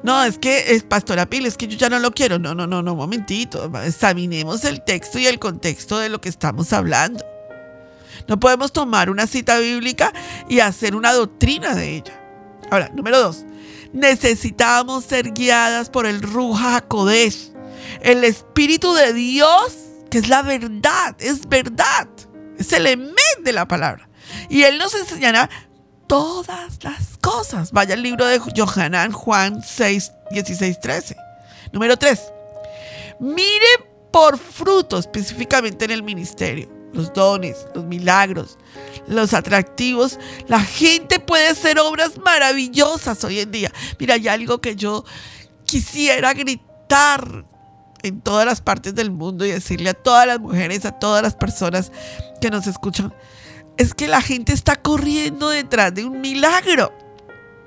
No, es que es Pastora Pil, es que yo ya no lo quiero. No, no, no, no, momentito. Examinemos el texto y el contexto de lo que estamos hablando. No podemos tomar una cita bíblica y hacer una doctrina de ella. Ahora, número dos. Necesitamos ser guiadas por el Ruja Hakodesh, el Espíritu de Dios, que es la verdad, es verdad, es el emet de la palabra. Y Él nos enseñará todas las cosas. Vaya al libro de Johanan, Juan 6, 16, 13. Número 3. Mire por fruto, específicamente en el ministerio, los dones, los milagros, los atractivos. La gente puede hacer obras maravillosas hoy en día. Mira, hay algo que yo quisiera gritar en todas las partes del mundo y decirle a todas las mujeres, a todas las personas que nos escuchan es que la gente está corriendo detrás de un milagro.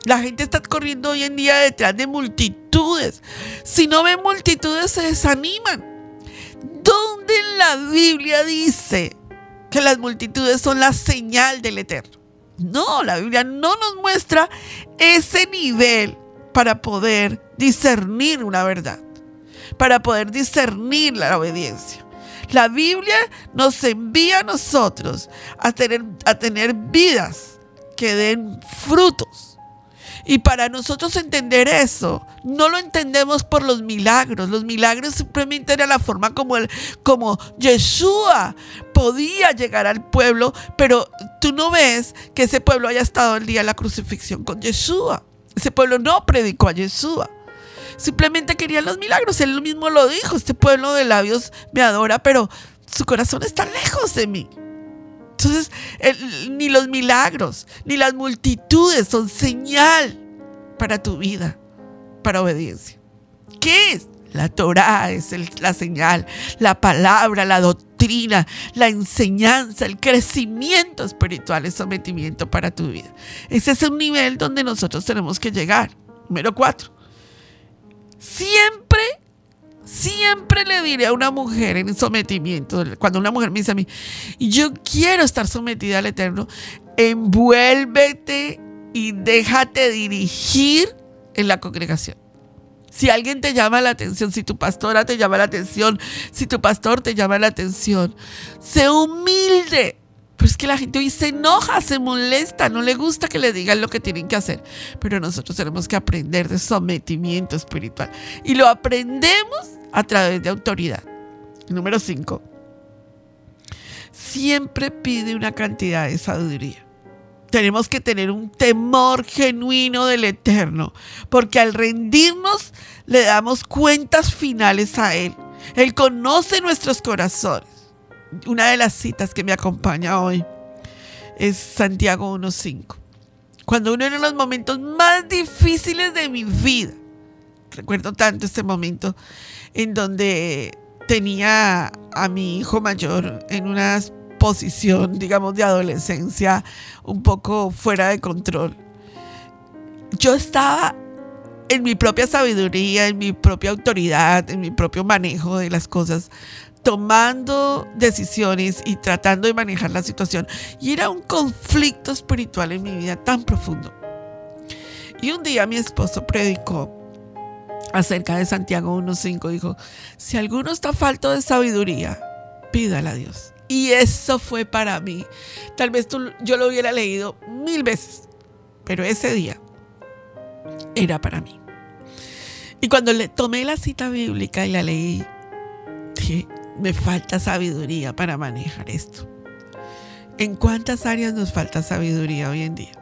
La gente está corriendo hoy en día detrás de multitudes. Si no ven multitudes, se desaniman. ¿Dónde la Biblia dice que las multitudes son la señal del Eterno? No, la Biblia no nos muestra ese nivel para poder discernir una verdad, para poder discernir la obediencia. La Biblia nos envía a nosotros a tener, a tener vidas que den frutos. Y para nosotros entender eso, no lo entendemos por los milagros. Los milagros simplemente era la forma como, el, como Yeshua podía llegar al pueblo, pero tú no ves que ese pueblo haya estado el día de la crucifixión con Yeshua. Ese pueblo no predicó a Yeshua. Simplemente querían los milagros. Él mismo lo dijo. Este pueblo de labios me adora, pero su corazón está lejos de mí. Entonces, ni los milagros, ni las multitudes son señal para tu vida, para obediencia. ¿Qué es? La Torah es la señal, la palabra, la doctrina, la enseñanza, el crecimiento espiritual, el sometimiento para tu vida. Ese es un nivel donde nosotros tenemos que llegar. Número cuatro, Siempre, siempre le diré a una mujer en sometimiento, cuando una mujer me dice a mí, yo quiero estar sometida al Eterno, envuélvete y déjate dirigir en la congregación. Si alguien te llama la atención, si tu pastora te llama la atención, si tu pastor te llama la atención, sé humilde pero es que la gente hoy se enoja, se molesta, no le gusta que le digan lo que tienen que hacer. Pero nosotros tenemos que aprender de sometimiento espiritual. Y lo aprendemos a través de autoridad. Número 5. Siempre pide una cantidad de sabiduría. Tenemos que tener un temor genuino del Eterno, porque al rendirnos le damos cuentas finales a Él. Él conoce nuestros corazones una de las citas que me acompaña hoy es Santiago 1.5. Cuando uno en los momentos más difíciles de mi vida, recuerdo tanto este momento en donde tenía a mi hijo mayor en una posición, digamos, de adolescencia un poco fuera de control. Yo estaba en mi propia sabiduría, en mi propia autoridad, en mi propio manejo de las cosas, tomando decisiones y tratando de manejar la situación. Y era un conflicto espiritual en mi vida tan profundo. Y un día mi esposo predicó acerca de Santiago 1.5. Dijo, si alguno está falto de sabiduría, pídala a Dios. Y eso fue para mí. Tal vez tú, yo lo hubiera leído mil veces, pero ese día era para mí. Y cuando le tomé la cita bíblica y la leí, dije, me falta sabiduría para manejar esto. ¿En cuántas áreas nos falta sabiduría hoy en día?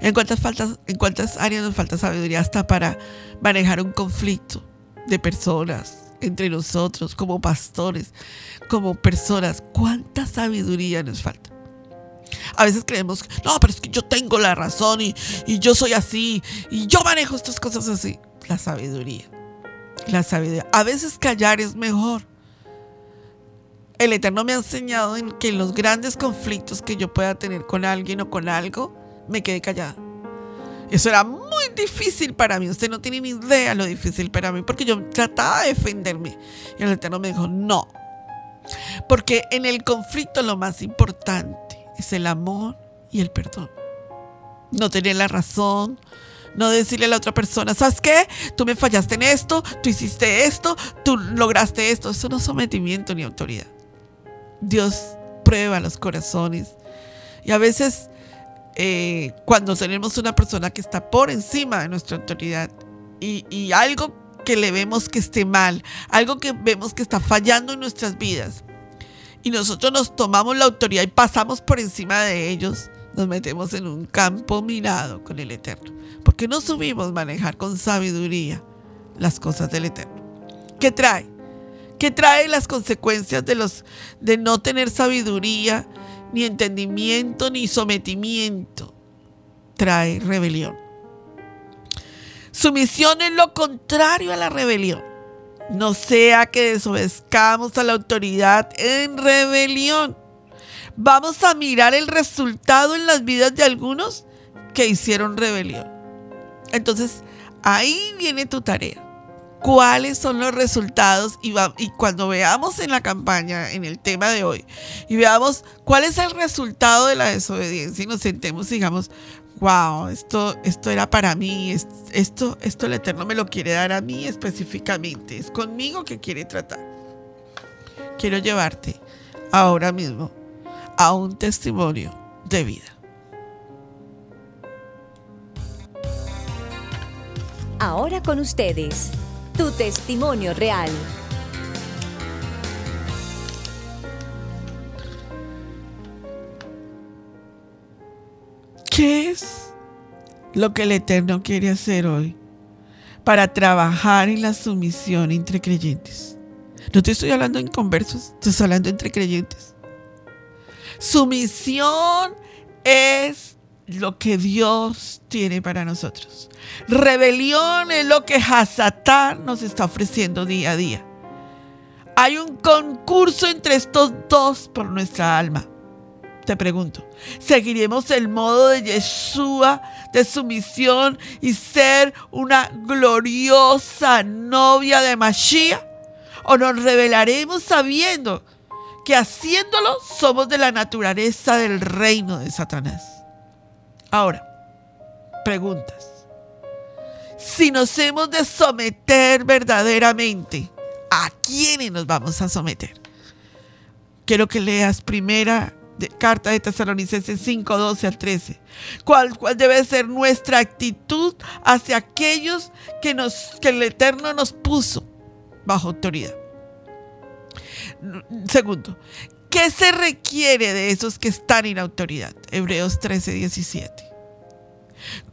¿En cuántas, faltas, ¿En cuántas áreas nos falta sabiduría hasta para manejar un conflicto de personas entre nosotros, como pastores, como personas? ¿Cuánta sabiduría nos falta? A veces creemos, no, pero es que yo tengo la razón y, yo soy así y yo manejo estas cosas así. La sabiduría. La sabiduría. A veces callar es mejor el Eterno me ha enseñado en que los grandes conflictos que yo pueda tener con alguien o con algo, me quedé callada. Eso era muy difícil para mí. Usted no tiene ni idea lo difícil para mí, porque yo trataba de defenderme. Y el Eterno me dijo, no. Porque en el conflicto lo más importante es el amor y el perdón. No tener la razón, no decirle a la otra persona, ¿sabes qué? Tú me fallaste en esto, tú hiciste esto, tú lograste esto. Eso no es sometimiento ni autoridad. Dios prueba los corazones. Y a veces eh, cuando tenemos una persona que está por encima de nuestra autoridad y, algo que le vemos que esté mal, algo que vemos que está fallando en nuestras vidas, y nosotros nos tomamos la autoridad y pasamos por encima de ellos, nos metemos en un campo minado con el Eterno. Porque no subimos manejar con sabiduría las cosas del Eterno. ¿Qué trae? ¿Qué trae las consecuencias de, los, de no tener sabiduría, ni entendimiento, ni sometimiento? Trae rebelión. Sumisión es lo contrario a la rebelión. No sea que desobedezcamos a la autoridad en rebelión. Vamos a mirar el resultado en las vidas de algunos que hicieron rebelión. Entonces, ahí viene tu tarea. ¿Cuáles son los resultados? Y, cuando veamos en la campaña, en el tema de hoy, y veamos cuál es el resultado de la desobediencia y nos sentemos y digamos, wow, esto, esto era para mí, esto, esto el Eterno me lo quiere dar a mí específicamente, es conmigo que quiere tratar. Quiero llevarte ahora mismo a un testimonio de vida. Ahora con ustedes, tu testimonio real. ¿Qué es lo que el Eterno quiere hacer hoy para trabajar en la sumisión entre creyentes? No te estoy hablando en conversos, estoy hablando entre creyentes. Sumisión es lo que Dios tiene para nosotros. Rebelión es lo que Hasatán nos está ofreciendo día a día. Hay un concurso entre estos dos por nuestra alma. Te pregunto, ¿seguiremos el modo de Yeshua de sumisión y ser una gloriosa novia de Mashiach? ¿O nos revelaremos sabiendo que haciéndolo somos de la naturaleza del reino de Satanás? Ahora, preguntas. Si nos hemos de someter verdaderamente, ¿a quiénes nos vamos a someter? Quiero que leas primera carta de Tesalonicenses 5, 12 al 13. ¿Cuál, ¿Cuál, debe ser nuestra actitud hacia aquellos que, nos, que el Eterno nos puso bajo autoridad? Segundo, ¿qué se requiere de esos que están en autoridad? Hebreos 13, 17.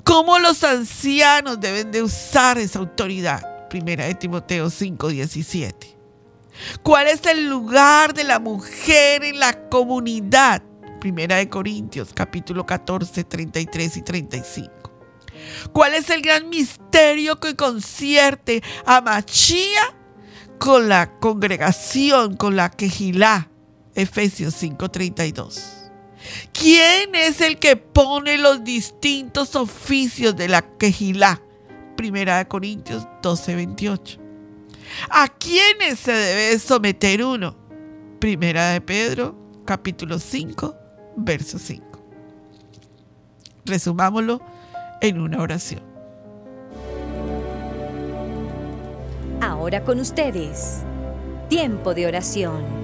¿Cómo los ancianos deben de usar esa autoridad? Primera de Timoteo 5, 17. ¿Cuál es el lugar de la mujer en la comunidad? Primera de Corintios, capítulo 14, 33 y 35. ¿Cuál es el gran misterio que concierte a Machía con la congregación, con la quejilá? Efesios 5:32. ¿Quién es el que pone los distintos oficios de la quejilá? Primera de Corintios 12:28. ¿A quiénes se debe someter uno? Primera de Pedro, capítulo 5, verso 5. Resumámoslo en una oración. Ahora con ustedes, tiempo de oración.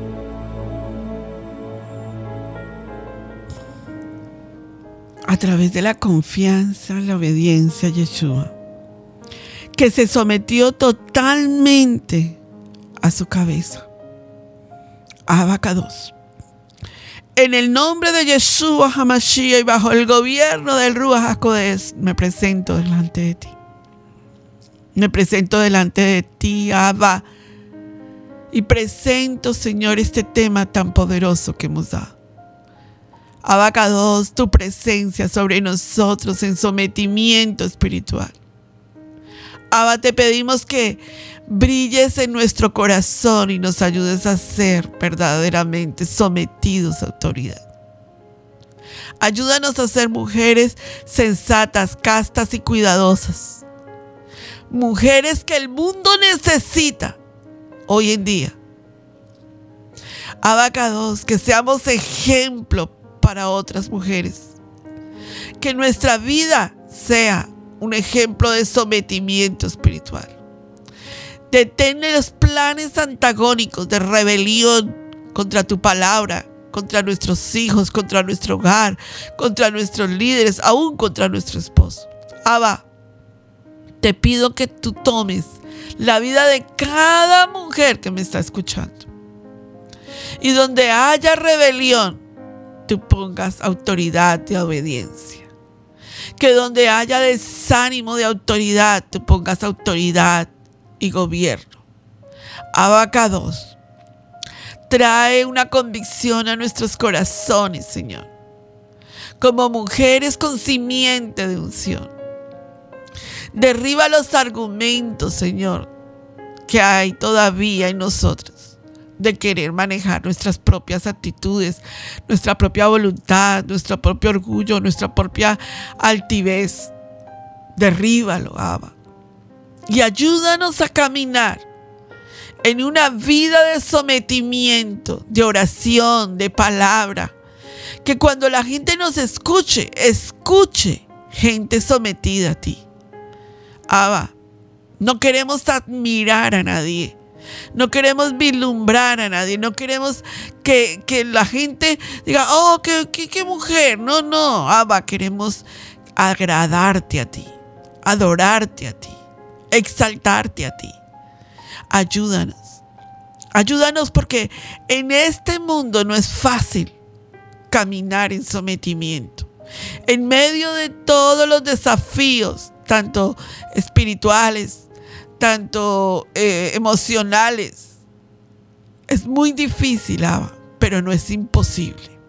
A través de la confianza, la obediencia a Yeshua que se sometió totalmente a su cabeza. Abacados. En el nombre de Yeshua Hamashiach y bajo el gobierno del Ruach HaKodesh, me presento delante de ti. Me presento delante de ti, Abba. Y presento, Señor, este tema tan poderoso que hemos dado. Abacados, tu presencia sobre nosotros en sometimiento espiritual. Abba, te pedimos que brilles en nuestro corazón y nos ayudes a ser verdaderamente sometidos a autoridad. Ayúdanos a ser mujeres sensatas, castas y cuidadosas. Mujeres que el mundo necesita hoy en día. Abacados, que seamos ejemplo para otras mujeres. Que nuestra vida sea un ejemplo de sometimiento espiritual. Detén los planes antagónicos de rebelión contra tu palabra, contra nuestros hijos, contra nuestro hogar, contra nuestros líderes, aún contra nuestro esposo. Abba, te pido que tú tomes la vida de cada mujer que me está escuchando. Y donde haya rebelión, tú pongas autoridad de obediencia. Que donde haya desánimo de autoridad, tú pongas autoridad y gobierno. Abacados. Trae una convicción a nuestros corazones, Señor. Como mujeres con simiente de unción. Derriba los argumentos, Señor, que hay todavía en nosotros de querer manejar nuestras propias actitudes, nuestra propia voluntad, nuestro propio orgullo, nuestra propia altivez. Derríbalo, Abba. Y ayúdanos a caminar en una vida de sometimiento, de oración, de palabra. Que cuando la gente nos escuche, escuche gente sometida a ti. Abba, no queremos admirar a nadie. No queremos vislumbrar a nadie. No queremos que, la gente diga, oh, qué, qué, mujer. No, no. Abba, queremos agradarte a ti. Adorarte a ti. Exaltarte a ti. Ayúdanos. Ayúdanos porque en este mundo no es fácil caminar en sometimiento. En medio de todos los desafíos, tanto espirituales, tanto eh, emocionales. Es muy difícil, pero no es imposible.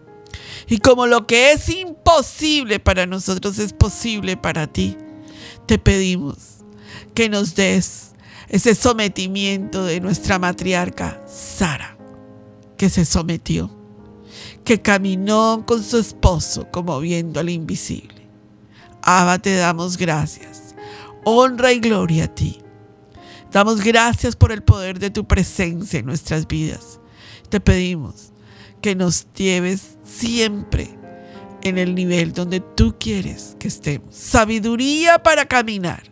Y como lo que es imposible para nosotros es posible para ti, te pedimos que nos des ese sometimiento de nuestra matriarca Sara, que se sometió, que caminó con su esposo como viendo al invisible Abba, te damos gracias. Honra y gloria a ti. Damos gracias por el poder de tu presencia en nuestras vidas. Te pedimos que nos lleves siempre en el nivel donde tú quieres que estemos. Sabiduría para caminar.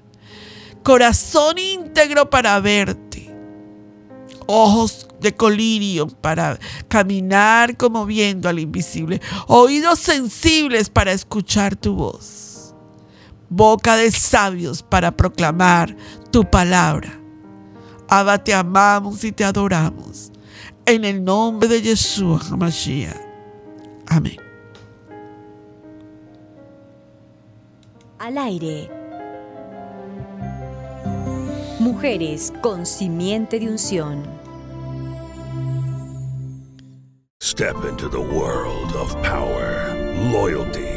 Corazón íntegro para verte. Ojos de colirio para caminar como viendo al invisible. Oídos sensibles para escuchar tu voz boca de sabios para proclamar tu palabra. Abba, te amamos y te adoramos. En el nombre de Jesús HaMashiach. Amén. Al aire. Mujeres con simiente de unción. Step into the world of power, loyalty.